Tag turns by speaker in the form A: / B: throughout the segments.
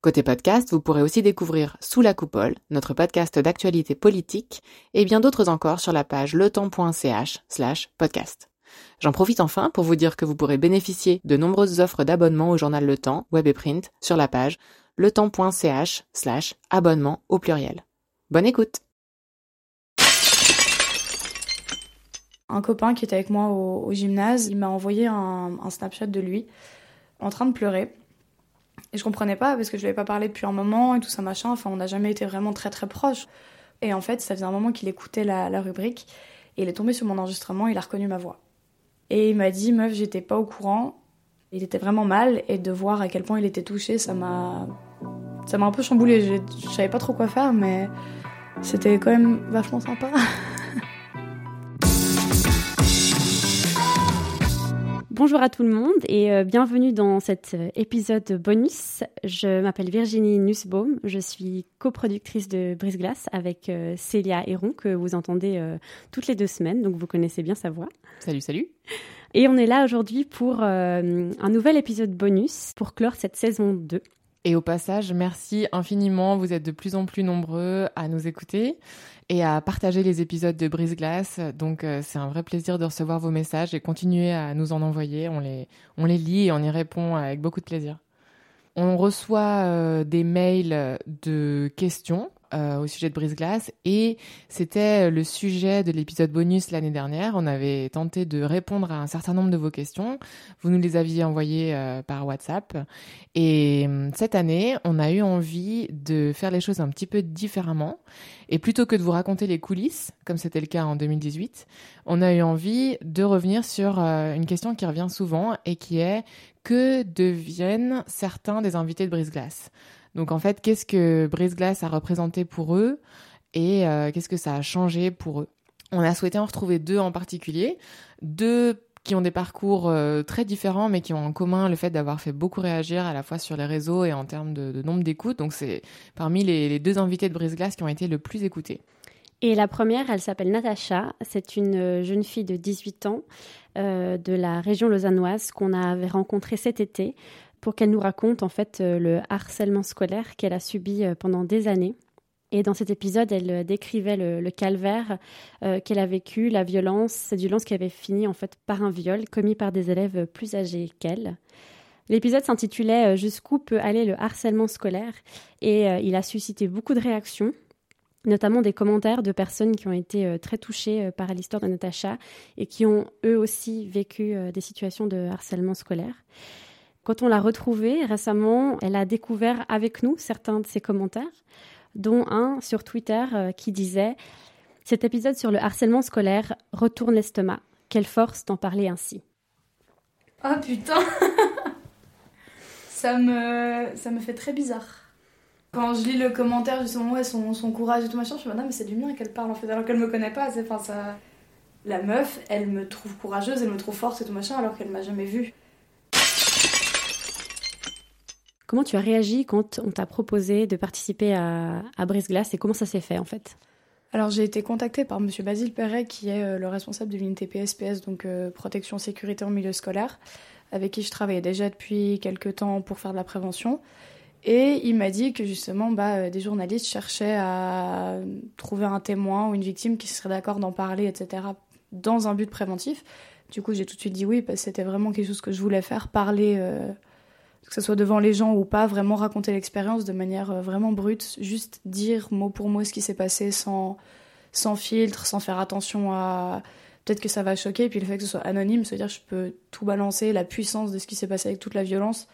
A: Côté podcast, vous pourrez aussi découvrir Sous la coupole, notre podcast d'actualité politique, et bien d'autres encore sur la page letemps.ch slash podcast. J'en profite enfin pour vous dire que vous pourrez bénéficier de nombreuses offres d'abonnement au journal Le Temps, web et print, sur la page letemps.ch slash abonnement au pluriel. Bonne écoute
B: Un copain qui était avec moi au, gymnase, il m'a envoyé un, Snapchat de lui en train de pleurer et je comprenais pas parce que je lui avais pas parlé depuis un moment et tout ça machin. Enfin, on n'a jamais été vraiment très très proches. Et en fait, ça faisait un moment qu'il écoutait la, rubrique et il est tombé sur mon enregistrement, il a reconnu ma voix. Et il m'a dit, meuf, j'étais pas au courant. Il était vraiment mal et de voir à quel point il était touché, ça m'a, ça m'a un peu chamboulé. Je, je savais pas trop quoi faire, mais c'était quand même vachement sympa.
C: Bonjour à tout le monde et euh, bienvenue dans cet euh, épisode bonus. Je m'appelle Virginie Nussbaum, je suis coproductrice de Brise Glace avec euh, Célia Héron que vous entendez toutes les deux semaines, donc vous connaissez bien sa voix.
A: Salut, salut.
C: Et on est là aujourd'hui pour un nouvel épisode bonus pour clore cette saison 2.
A: Et au passage, merci infiniment. Vous êtes de plus en plus nombreux à nous écouter et à partager les épisodes de Brise Glace. Donc euh, c'est un vrai plaisir de recevoir vos messages et continuer à nous en envoyer. On les, on les lit et on y répond avec beaucoup de plaisir. On reçoit euh, des mails de questions euh, au sujet de brise-glace et c'était le sujet de l'épisode bonus l'année dernière. On avait tenté de répondre à un certain nombre de vos questions. Vous nous les aviez envoyées euh, par WhatsApp et euh, cette année, on a eu envie de faire les choses un petit peu différemment et plutôt que de vous raconter les coulisses, comme c'était le cas en 2018, on a eu envie de revenir sur une question qui revient souvent et qui est que deviennent certains des invités de brise-glace? Donc en fait, qu'est-ce que Brise Glace a représenté pour eux et euh, qu'est-ce que ça a changé pour eux? On a souhaité en retrouver deux en particulier, deux qui ont des parcours euh, très différents mais qui ont en commun le fait d'avoir fait beaucoup réagir à la fois sur les réseaux et en termes de, nombre d'écoutes. Donc c'est parmi les, deux invités de Brise Glace qui ont été le plus écoutés.
C: Et la première, elle s'appelle Natacha. C'est une euh, jeune fille de 18 ans de la région lausannoise qu'on avait rencontrée cet été pour qu'elle nous raconte en fait euh, le harcèlement scolaire qu'elle a subi euh, pendant des années. Et dans cet épisode, elle euh, décrivait le, calvaire qu'elle a vécu, la violence, cette violence qui avait fini en fait par un viol commis par des élèves plus âgés qu'elle. L'épisode s'intitulait Jusqu'où peut aller le harcèlement scolaire? Et il a suscité beaucoup de réactions, notamment des commentaires de personnes qui ont été très touchées par l'histoire de Natacha et qui ont eux aussi vécu des situations de harcèlement scolaire. Quand on l'a retrouvée récemment, elle a découvert avec nous certains de ses commentaires, dont un sur Twitter euh, qui disait Cet épisode sur le harcèlement scolaire retourne l'estomac. Quelle force d'en parler ainsi.
B: Oh putain ça, me, ça me fait très bizarre. Quand je lis le commentaire justement, ouais, son, son courage et tout machin, je me dis, non, mais c'est du mien qu'elle parle en fait, alors qu'elle me connaît pas. Enfin, ça... La meuf, elle me trouve courageuse, elle me trouve forte et tout machin, alors qu'elle m'a jamais vue.
C: Comment tu as réagi quand on t'a proposé de participer à, Brise Glace et comment ça s'est fait en fait?
B: Alors j'ai été contactée par Monsieur Basile Perret qui est euh, le responsable de l'unité PSPS, donc euh, protection sécurité en milieu scolaire, avec qui je travaillais déjà depuis quelques temps pour faire de la prévention. Et il m'a dit que justement bah, euh, des journalistes cherchaient à trouver un témoin ou une victime qui serait d'accord d'en parler, etc., dans un but préventif. Du coup j'ai tout de suite dit oui, parce que c'était vraiment quelque chose que je voulais faire, parler que ce soit devant les gens ou pas, vraiment raconter l'expérience de manière euh, vraiment brute, juste dire mot pour mot ce qui s'est passé sans, sans filtre, sans faire attention à peut-être que ça va choquer, puis le fait que ce soit anonyme, se dire je peux tout balancer, la puissance de ce qui s'est passé avec toute la violence,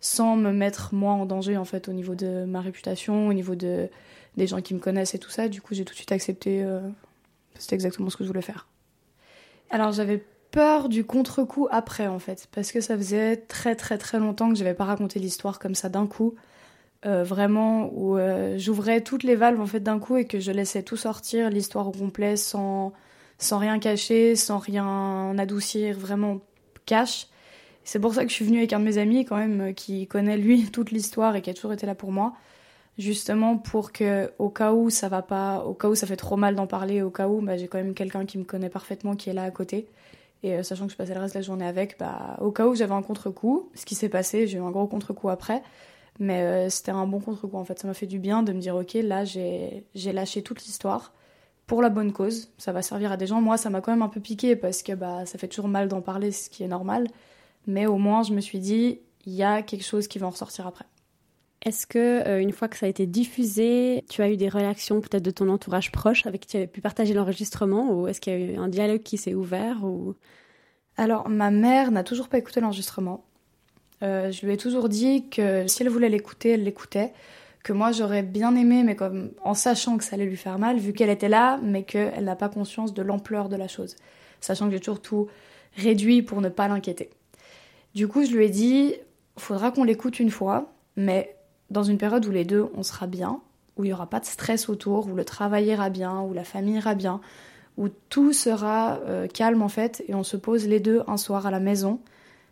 B: sans me mettre moi en danger en fait au niveau de ma réputation, au niveau de, des gens qui me connaissent et tout ça. Du coup j'ai tout de suite accepté, euh, c'était exactement ce que je voulais faire. Alors j'avais peur du contre-coup après en fait, parce que ça faisait très très très longtemps que je n'avais pas raconté l'histoire comme ça d'un coup, euh, vraiment où euh, j'ouvrais toutes les valves en fait d'un coup et que je laissais tout sortir, l'histoire au complet sans sans rien cacher, sans rien adoucir, vraiment cash. C'est pour ça que je suis venue avec un de mes amis quand même qui connaît lui toute l'histoire et qui a toujours été là pour moi, justement pour que au cas où ça va pas, au cas où ça fait trop mal d'en parler, au cas où bah, j'ai quand même quelqu'un qui me connaît parfaitement qui est là à côté. Et euh, sachant que je passais le reste de la journée avec, bah, au cas où j'avais un contre-coup, ce qui s'est passé, j'ai eu un gros contre-coup après. Mais euh, c'était un bon contre-coup en fait. Ça m'a fait du bien de me dire, ok, là j'ai lâché toute l'histoire pour la bonne cause. Ça va servir à des gens. Moi, ça m'a quand même un peu piqué parce que bah, ça fait toujours mal d'en parler, ce qui est normal. Mais au moins, je me suis dit, il y a quelque chose qui va en ressortir après.
C: Est-ce que euh, une fois que ça a été diffusé, tu as eu des réactions peut-être de ton entourage proche avec qui tu avais pu partager l'enregistrement ou est-ce qu'il y a eu un dialogue qui s'est ouvert ou?
B: Alors ma mère n'a toujours pas écouté l'enregistrement. Euh, je lui ai toujours dit que si elle voulait l'écouter, elle l'écoutait. Que moi j'aurais bien aimé, mais comme en sachant que ça allait lui faire mal, vu qu'elle était là, mais qu'elle n'a pas conscience de l'ampleur de la chose. Sachant que j'ai toujours tout réduit pour ne pas l'inquiéter. Du coup, je lui ai dit, faudra qu'on l'écoute une fois, mais dans une période où les deux, on sera bien, où il n'y aura pas de stress autour, où le travail ira bien, où la famille ira bien, où tout sera euh, calme en fait, et on se pose les deux un soir à la maison,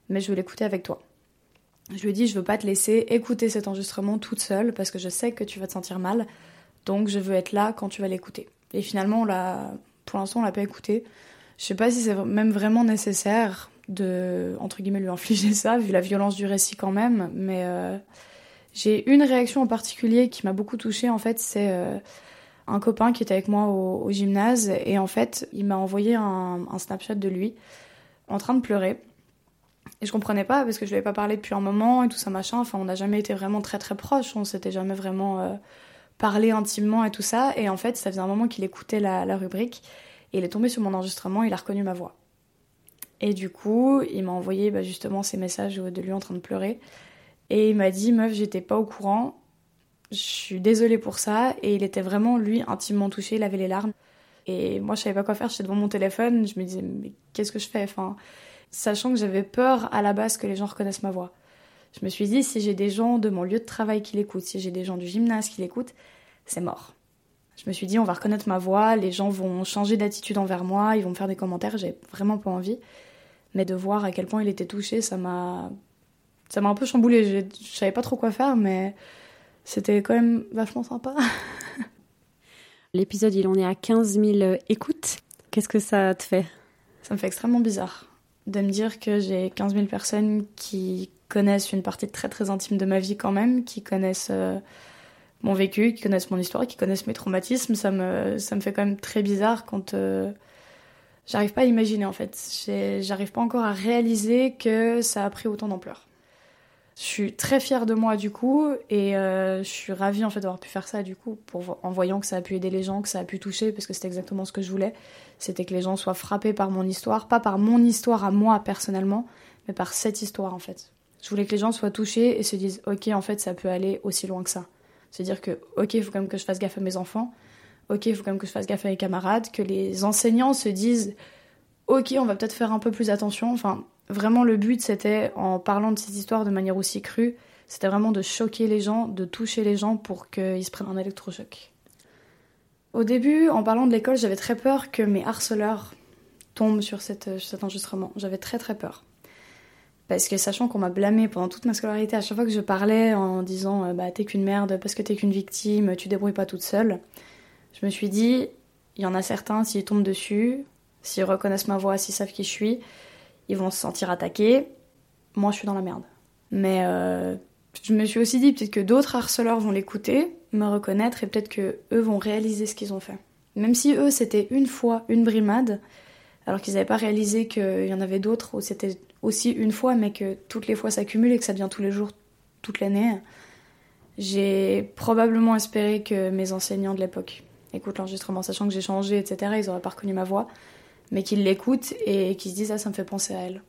B: mais je veux l'écouter avec toi. Je lui dit, je veux pas te laisser écouter cet enregistrement toute seule, parce que je sais que tu vas te sentir mal, donc je veux être là quand tu vas l'écouter. Et finalement, pour l'instant, on l'a pas écouté. Je sais pas si c'est même vraiment nécessaire de, entre guillemets, lui infliger ça, vu la violence du récit quand même, mais... Euh, j'ai une réaction en particulier qui m'a beaucoup touchée, en fait, c'est euh, un copain qui était avec moi au, gymnase et en fait, il m'a envoyé un, Snapchat de lui en train de pleurer. Et je comprenais pas parce que je lui avais pas parlé depuis un moment et tout ça machin. Enfin, on n'a jamais été vraiment très très proches, on s'était jamais vraiment euh, parlé intimement et tout ça. Et en fait, ça faisait un moment qu'il écoutait la, rubrique et il est tombé sur mon enregistrement, il a reconnu ma voix. Et du coup, il m'a envoyé bah, justement ces messages de lui en train de pleurer. Et il m'a dit, meuf, j'étais pas au courant, je suis désolée pour ça. Et il était vraiment, lui, intimement touché, il avait les larmes. Et moi, je savais pas quoi faire, j'étais devant mon téléphone, je me disais, mais qu'est-ce que je fais? Enfin, Sachant que j'avais peur à la base que les gens reconnaissent ma voix. Je me suis dit, si j'ai des gens de mon lieu de travail qui l'écoutent, si j'ai des gens du gymnase qui l'écoutent, c'est mort. Je me suis dit, on va reconnaître ma voix, les gens vont changer d'attitude envers moi, ils vont me faire des commentaires, j'ai vraiment pas envie. Mais de voir à quel point il était touché, ça m'a ça m'a un peu chamboulé. Je, savais pas trop quoi faire, mais c'était quand même vachement sympa.
C: L'épisode, il en est à 15 000 écoutes. Qu'est-ce que ça te fait?
B: Ça me fait extrêmement bizarre de me dire que j'ai 15 000 personnes qui connaissent une partie très très intime de ma vie quand même, qui connaissent euh, mon vécu, qui connaissent mon histoire, qui connaissent mes traumatismes. Ça me, ça me fait quand même très bizarre quand... Euh, j'arrive pas à imaginer en fait. J'arrive pas encore à réaliser que ça a pris autant d'ampleur. Je suis très fière de moi du coup et euh, je suis ravie en fait d'avoir pu faire ça du coup en voyant que ça a pu aider les gens, que ça a pu toucher parce que c'était exactement ce que je voulais. C'était que les gens soient frappés par mon histoire, pas par mon histoire à moi personnellement, mais par cette histoire en fait. Je voulais que les gens soient touchés et se disent ok en fait ça peut aller aussi loin que ça. Se dire que ok il faut quand même que je fasse gaffe à mes enfants, ok il faut quand même que je fasse gaffe à mes camarades, que les enseignants se disent ok on va peut-être faire un peu plus attention. Enfin Vraiment, le but, c'était, en parlant de ces histoires de manière aussi crue, c'était vraiment de choquer les gens, de toucher les gens pour qu'ils se prennent un électrochoc. Au début, en parlant de l'école, j'avais très peur que mes harceleurs tombent sur cet enregistrement. J'avais très très peur. Parce que sachant qu'on m'a blâmé pendant toute ma scolarité, à chaque fois que je parlais en disant euh, bah t'es qu'une merde parce que t'es qu'une victime, tu débrouilles pas toute seule, je me suis dit, il y en a certains, s'ils tombent dessus, s'ils reconnaissent ma voix, s'ils savent qui je suis, ils vont se sentir attaqués. Moi, je suis dans la merde. Mais euh, je me suis aussi dit peut-être que d'autres harceleurs vont l'écouter, me reconnaître et peut-être que eux vont réaliser ce qu'ils ont fait. Même si eux, c'était une fois une brimade, alors qu'ils n'avaient pas réalisé qu'il y en avait d'autres où c'était aussi une fois, mais que toutes les fois s'accumulent et que ça devient tous les jours, toute l'année. J'ai probablement espéré que mes enseignants de l'époque écoutent l'enregistrement, sachant que j'ai changé, etc., ils n'auraient pas reconnu ma voix mais qu'ils l'écoutent et qu'ils se disent ah ça me fait penser à elle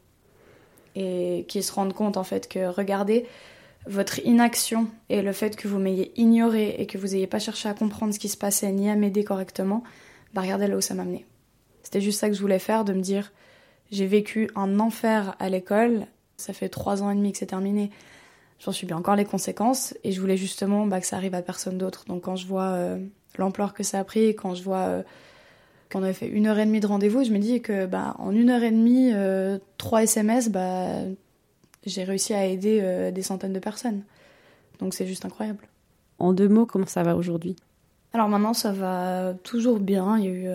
B: et qu'ils se rendent compte en fait que regardez votre inaction et le fait que vous m'ayez ignoré et que vous n'ayez pas cherché à comprendre ce qui se passait ni à m'aider correctement, bah regardez là où ça m'a amené. C'était juste ça que je voulais faire, de me dire j'ai vécu un enfer à l'école, ça fait trois ans et demi que c'est terminé, j'en subis encore les conséquences et je voulais justement bah, que ça arrive à personne d'autre. Donc quand je vois euh, l'ampleur que ça a pris, quand je vois euh, Quand on avait fait une heure et demie de rendez-vous, je me dis que bah, en une heure et demie, trois SMS, bah, j'ai réussi à aider des centaines de personnes. Donc c'est juste incroyable.
C: En deux mots, comment ça va aujourd'hui?
B: Alors maintenant ça va toujours bien. Il eu,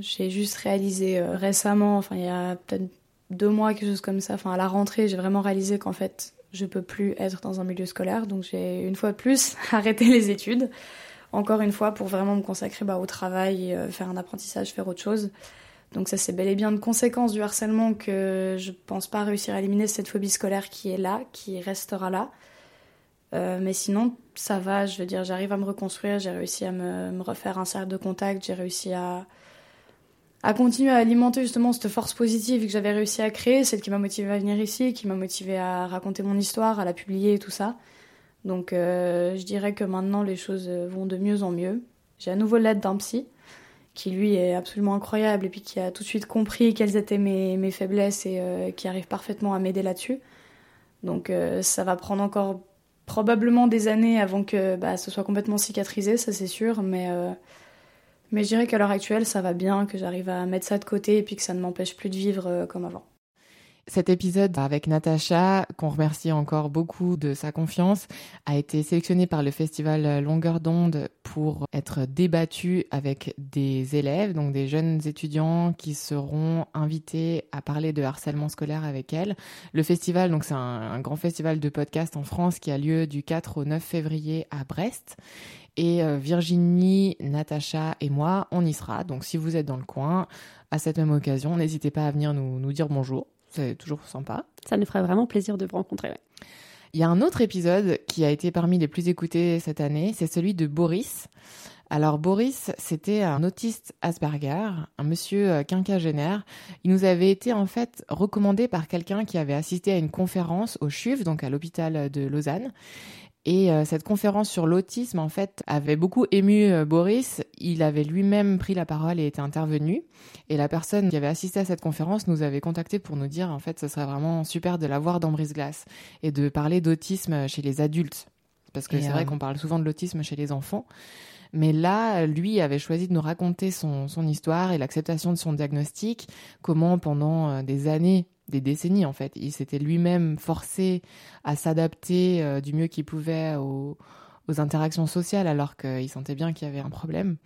B: j'ai juste réalisé récemment, enfin il y a peut-être deux mois, quelque chose comme ça, enfin à la rentrée, j'ai vraiment réalisé qu'en fait je peux plus être dans un milieu scolaire, donc j'ai une fois de plus arrêté les études, encore une fois pour vraiment me consacrer bah, au travail, euh, faire un apprentissage, faire autre chose. Donc ça c'est bel et bien une conséquence du harcèlement que je pense pas réussir à éliminer cette phobie scolaire qui est là, qui restera là. Euh, mais sinon, ça va, je veux dire, j'arrive à me reconstruire, j'ai réussi à me, refaire un cercle de contact, j'ai réussi à, à continuer à alimenter justement cette force positive que j'avais réussi à créer, celle qui m'a motivé à venir ici, qui m'a motivé à raconter mon histoire, à la publier et tout ça. Donc euh, je dirais que maintenant les choses vont de mieux en mieux. J'ai à nouveau l'aide d'un psy qui lui est absolument incroyable et puis qui a tout de suite compris quelles étaient mes, mes faiblesses et euh, qui arrive parfaitement à m'aider là-dessus. Donc euh, ça va prendre encore probablement des années avant que bah, ce soit complètement cicatrisé, ça c'est sûr, mais mais je dirais qu'à l'heure actuelle, ça va bien, que j'arrive à mettre ça de côté et puis que ça ne m'empêche plus de vivre euh, comme avant.
A: Cet épisode avec Natacha, qu'on remercie encore beaucoup de sa confiance, a été sélectionné par le festival Longueur d'onde pour être débattu avec des élèves, donc des jeunes étudiants qui seront invités à parler de harcèlement scolaire avec elle. Le festival, donc c'est un, grand festival de podcast en France qui a lieu du 4 au 9 février à Brest. Et euh, Virginie, Natacha et moi, on y sera. Donc si vous êtes dans le coin, à cette même occasion, n'hésitez pas à venir nous, nous dire bonjour. C'est toujours sympa.
C: Ça nous ferait vraiment plaisir de vous rencontrer.
A: Il y a un autre épisode qui a été parmi les plus écoutés cette année, c'est celui de Boris. Alors Boris, c'était un autiste Asperger, un monsieur euh, quinquagénaire. Il nous avait été en fait recommandé par quelqu'un qui avait assisté à une conférence au CHUV, donc à l'hôpital de Lausanne. Et euh, cette conférence sur l'autisme, en fait, avait beaucoup ému euh, Boris. Il avait lui-même pris la parole et était intervenu. Et la personne qui avait assisté à cette conférence nous avait contacté pour nous dire, en fait, ce serait vraiment super de l'avoir dans Brise Glace et de parler d'autisme chez les adultes. Parce que c'est vrai euh, qu'on parle souvent de l'autisme chez les enfants. Mais là, lui avait choisi de nous raconter son, son histoire et l'acceptation de son diagnostic, comment pendant des années des décennies en fait. Il s'était lui-même forcé à s'adapter euh, du mieux qu'il pouvait aux, interactions sociales alors qu'il sentait bien qu'il y avait un problème.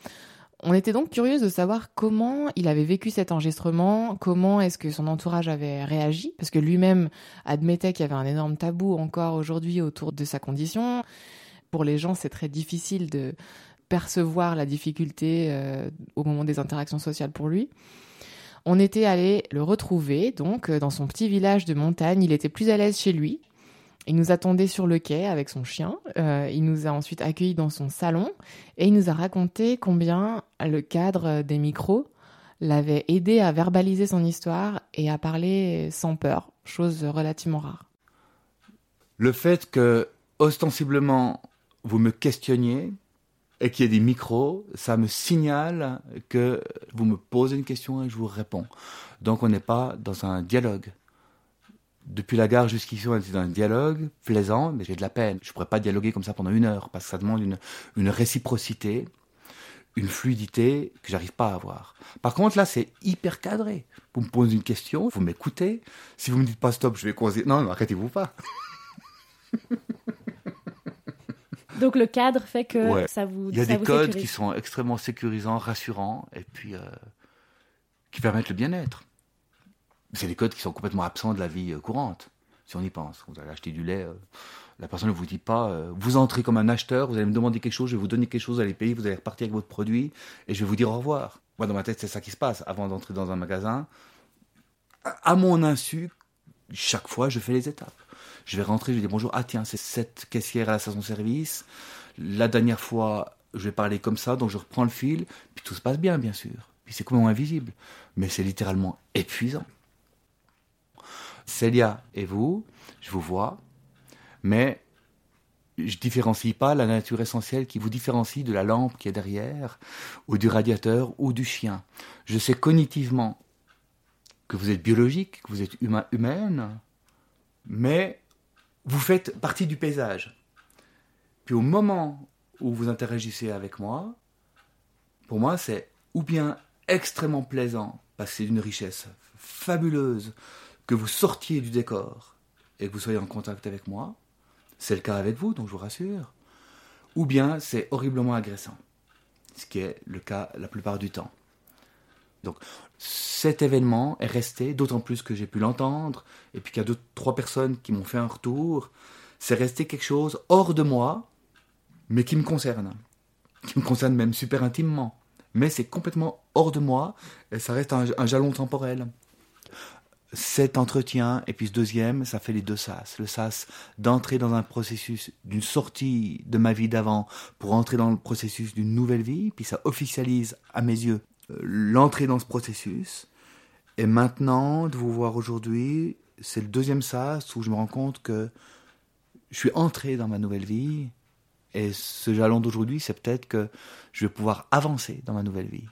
A: On était donc curieuse de savoir comment il avait vécu cet enregistrement, comment est-ce que son entourage avait réagi, parce que lui-même admettait qu'il y avait un énorme tabou encore aujourd'hui autour de sa condition. Pour les gens, c'est très difficile de percevoir la difficulté euh, au moment des interactions sociales pour lui. On était allé le retrouver, donc, euh, dans son petit village de montagne. Il était plus à l'aise chez lui. Il nous attendait sur le quai avec son chien. Euh, il nous a ensuite accueillis dans son salon et il nous a raconté combien le cadre des micros l'avait aidé à verbaliser son histoire et à parler sans peur, chose relativement rare.
D: Le fait que, ostensiblement, vous me questionniez, et qu'il y ait des micros, ça me signale que vous me posez une question et je vous réponds. Donc on n'est pas dans un dialogue. Depuis la gare jusqu'ici, on était dans un dialogue plaisant, mais j'ai de la peine. Je ne pourrais pas dialoguer comme ça pendant une heure, parce que ça demande une, une réciprocité, une fluidité que j'arrive pas à avoir. Par contre, là, c'est hyper cadré. Vous me posez une question, vous m'écoutez. Si vous me dites pas stop, je vais. Non, non, arrêtez-vous pas.
C: Donc le cadre fait que ça vous.
D: Il y a des codes qui sont extrêmement sécurisants, rassurants, et puis euh, qui permettent le bien-être. C'est des codes qui sont complètement absents de la vie euh, courante, si on y pense. Vous allez acheter du lait, euh, la personne ne vous dit pas, vous entrez comme un acheteur, vous allez me demander quelque chose, je vais vous donner quelque chose, vous allez payer, vous allez repartir avec votre produit, et je vais vous dire au revoir. Moi, dans ma tête, c'est ça qui se passe. Avant d'entrer dans un magasin, à mon insu, chaque fois, je fais les étapes. Je vais rentrer, je vais dire bonjour. Ah tiens, c'est cette caissière à la station-service. La dernière fois, je vais parler comme ça, donc je reprends le fil. Puis tout se passe bien, bien sûr. Puis c'est complètement invisible. Mais c'est littéralement épuisant. Célia et vous, je vous vois, mais je différencie pas la nature essentielle qui vous différencie de la lampe qui est derrière, ou du radiateur, ou du chien. Je sais cognitivement que vous êtes biologique, que vous êtes humain, humaine, mais vous faites partie du paysage. Puis au moment où vous interagissez avec moi, pour moi, c'est ou bien extrêmement plaisant, parce que c'est d'une richesse fabuleuse, que vous sortiez du décor et que vous soyez en contact avec moi. C'est le cas avec vous, donc je vous rassure. Ou bien c'est horriblement agressant, ce qui est le cas la plupart du temps. Donc cet événement est resté, d'autant plus que j'ai pu l'entendre, et puis qu'il y a deux, trois personnes qui m'ont fait un retour. C'est resté quelque chose hors de moi, mais qui me concerne. Qui me concerne même super intimement. Mais c'est complètement hors de moi, et ça reste un, jalon temporel. Cet entretien, et puis ce deuxième, ça fait les deux sas. Le sas d'entrer dans un processus d'une sortie de ma vie d'avant pour entrer dans le processus d'une nouvelle vie, puis ça officialise à mes yeux l'entrée dans ce processus. Et maintenant, de vous voir aujourd'hui, c'est le deuxième sas où je me rends compte que je suis entré dans ma nouvelle vie. Et ce jalon d'aujourd'hui, c'est peut-être que je vais pouvoir avancer dans ma nouvelle vie.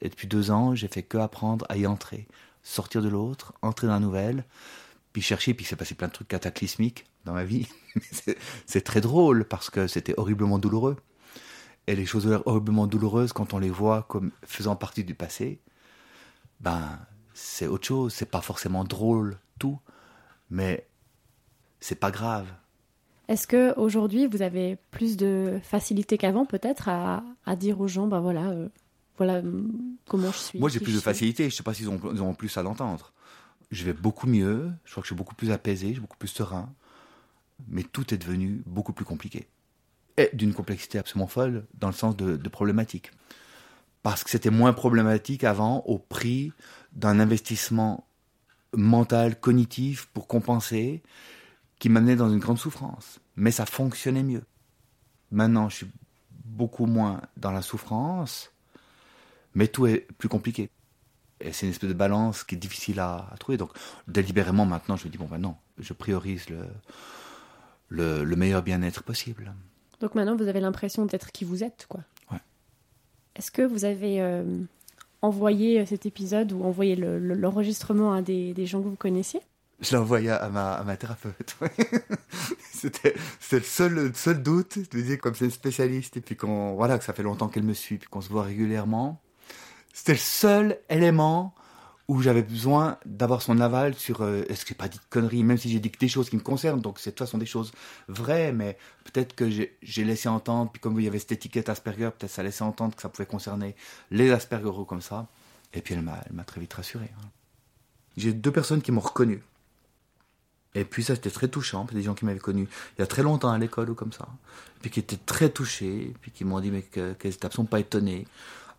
D: Et depuis deux ans, j'ai fait que apprendre à y entrer, sortir de l'autre, entrer dans la nouvelle, puis chercher, puis s'est passé plein de trucs cataclysmiques dans ma vie. c'est très drôle parce que c'était horriblement douloureux. Et les choses horriblement douloureuses, quand on les voit comme faisant partie du passé, ben, c'est autre chose. C'est pas forcément drôle, tout, mais c'est pas grave.
C: Est-ce que aujourd'hui vous avez plus de facilité qu'avant, peut-être, à, dire aux gens, ben voilà, euh, voilà hum, comment je suis.
D: Moi, j'ai plus de facilité. Je sais pas s'ils ont, ont, plus à l'entendre. Je vais beaucoup mieux. Je crois que je suis beaucoup plus apaisé, je suis beaucoup plus serein. Mais tout est devenu beaucoup plus compliqué est d'une complexité absolument folle dans le sens de, problématique. Parce que c'était moins problématique avant au prix d'un investissement mental, cognitif pour compenser, qui m'amenait dans une grande souffrance. Mais ça fonctionnait mieux. Maintenant, je suis beaucoup moins dans la souffrance, mais tout est plus compliqué. Et c'est une espèce de balance qui est difficile à, trouver. Donc, délibérément, maintenant, je me dis, bon, ben non, je priorise le, le meilleur bien-être possible.
C: Donc maintenant, vous avez l'impression d'être qui vous êtes, quoi.
D: Ouais.
C: Est-ce que vous avez euh, envoyé euh, cet épisode ou envoyé l'enregistrement à des, des, gens que vous connaissiez?
D: Je l'ai envoyé à ma, à ma thérapeute. C'était le seul, le seul doute. Je lui disais, comme c'est une spécialiste, et puis qu'on, voilà, que ça fait longtemps qu'elle me suit, puis qu'on se voit régulièrement. C'était le seul élément où j'avais besoin d'avoir son aval sur euh, est-ce que j'ai pas dit de conneries, même si j'ai dit que des choses qui me concernent, donc c'est de toute façon des choses vraies, mais peut-être que j'ai laissé entendre, puis comme il y avait cette étiquette Asperger, peut-être ça laissait entendre que ça pouvait concerner les Asperger comme ça, et puis elle m'a très vite rassuré. Hein. J'ai deux personnes qui m'ont reconnu. Et puis ça, c'était très touchant. Des gens qui m'avaient connu il y a très longtemps à l'école ou comme ça. Puis qui étaient très touchés. Puis qui m'ont dit mais qu'elles n'étaient absolument pas étonnés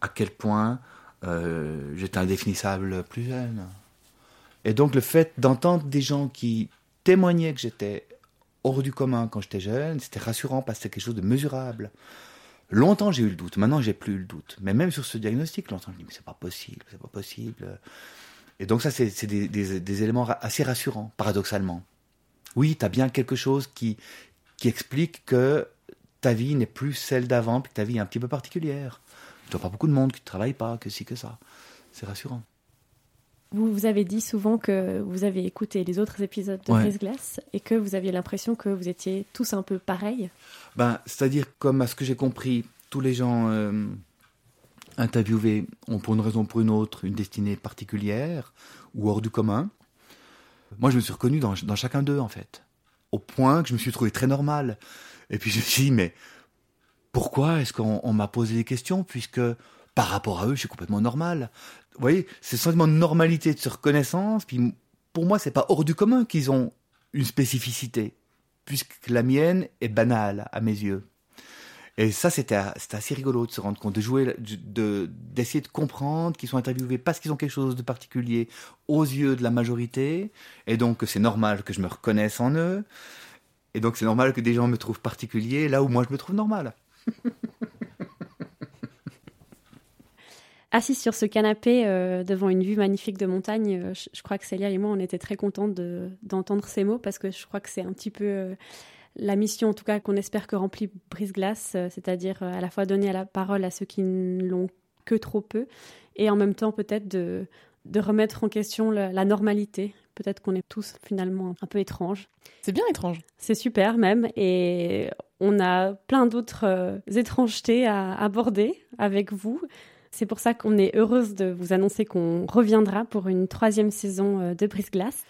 D: à quel point euh, j'étais indéfinissable plus jeune. Et donc le fait d'entendre des gens qui témoignaient que j'étais hors du commun quand j'étais jeune, c'était rassurant parce que c'était quelque chose de mesurable. Longtemps j'ai eu le doute, maintenant j'ai plus eu le doute. Mais même sur ce diagnostic, longtemps je me dis mais c'est pas possible, c'est pas possible. Et donc ça c'est des, éléments assez rassurants, paradoxalement. Oui, tu as bien quelque chose qui, qui explique que ta vie n'est plus celle d'avant, puis que ta vie est un petit peu particulière. Tu vois pas beaucoup de monde qui ne travaille pas, que si, que ça. C'est rassurant.
C: Vous, vous avez dit souvent que vous avez écouté les autres épisodes de ouais. Glace et que vous aviez l'impression que vous étiez tous un peu pareils.
D: Ben, C'est-à-dire, comme à ce que j'ai compris, tous les gens euh, interviewés ont pour une raison ou pour une autre une destinée particulière ou hors du commun. Moi, je me suis reconnu dans, dans chacun d'eux, en fait. Au point que je me suis trouvé très normal. Et puis je me suis dit, mais pourquoi est-ce qu'on m'a posé des questions puisque par rapport à eux, je suis complètement normal? Vous voyez, c'est sentiment de normalité, de reconnaissance. Puis pour moi, c'est pas hors du commun qu'ils ont une spécificité, puisque la mienne est banale à mes yeux. Et ça, c'était assez rigolo de se rendre compte, de jouer, d'essayer de, comprendre qu'ils sont interviewés parce qu'ils ont quelque chose de particulier aux yeux de la majorité, et donc c'est normal que je me reconnaisse en eux, et donc c'est normal que des gens me trouvent particulier là où moi je me trouve normal.
C: Assis sur ce canapé euh, devant une vue magnifique de montagne, euh, je, crois que Célia et moi, on était très contents d'entendre ces mots parce que je crois que c'est un petit peu euh, la mission, en tout cas, qu'on espère que remplit Brise Glace, c'est-à-dire à la fois donner la parole à ceux qui ne l'ont que trop peu et en même temps peut-être de remettre en question la normalité. Peut-être qu'on est tous finalement un peu étranges.
A: C'est bien étrange.
C: C'est super même. Et on a plein d'autres euh, étrangetés à aborder avec vous. C'est pour ça qu'on est heureuse de vous annoncer qu'on reviendra pour une troisième saison euh, de Brise Glace.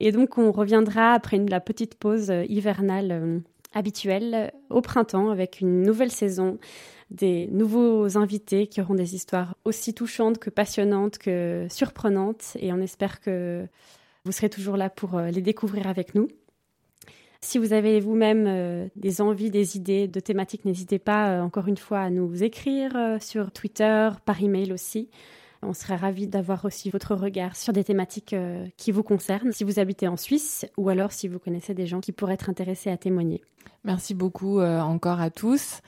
C: Et donc on reviendra après la petite pause euh, hivernale habituelle au printemps avec une nouvelle saison, des nouveaux invités qui auront des histoires aussi touchantes que passionnantes que surprenantes. Et on espère que vous serez toujours là pour les découvrir avec nous. Si vous avez vous-même euh, des envies, des idées de thématiques, n'hésitez pas euh, encore une fois à nous écrire euh, sur Twitter, par email aussi. On serait ravis d'avoir aussi votre regard sur des thématiques qui vous concernent, si vous habitez en Suisse ou alors si vous connaissez des gens qui pourraient être intéressés à témoigner.
A: Merci beaucoup encore à tous.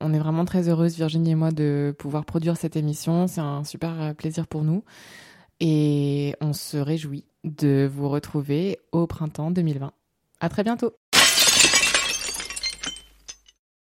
A: On est vraiment très heureuse, Virginie et moi, de pouvoir produire cette émission. C'est un super plaisir pour nous. Et on se réjouit de vous retrouver au printemps 2020. À très bientôt.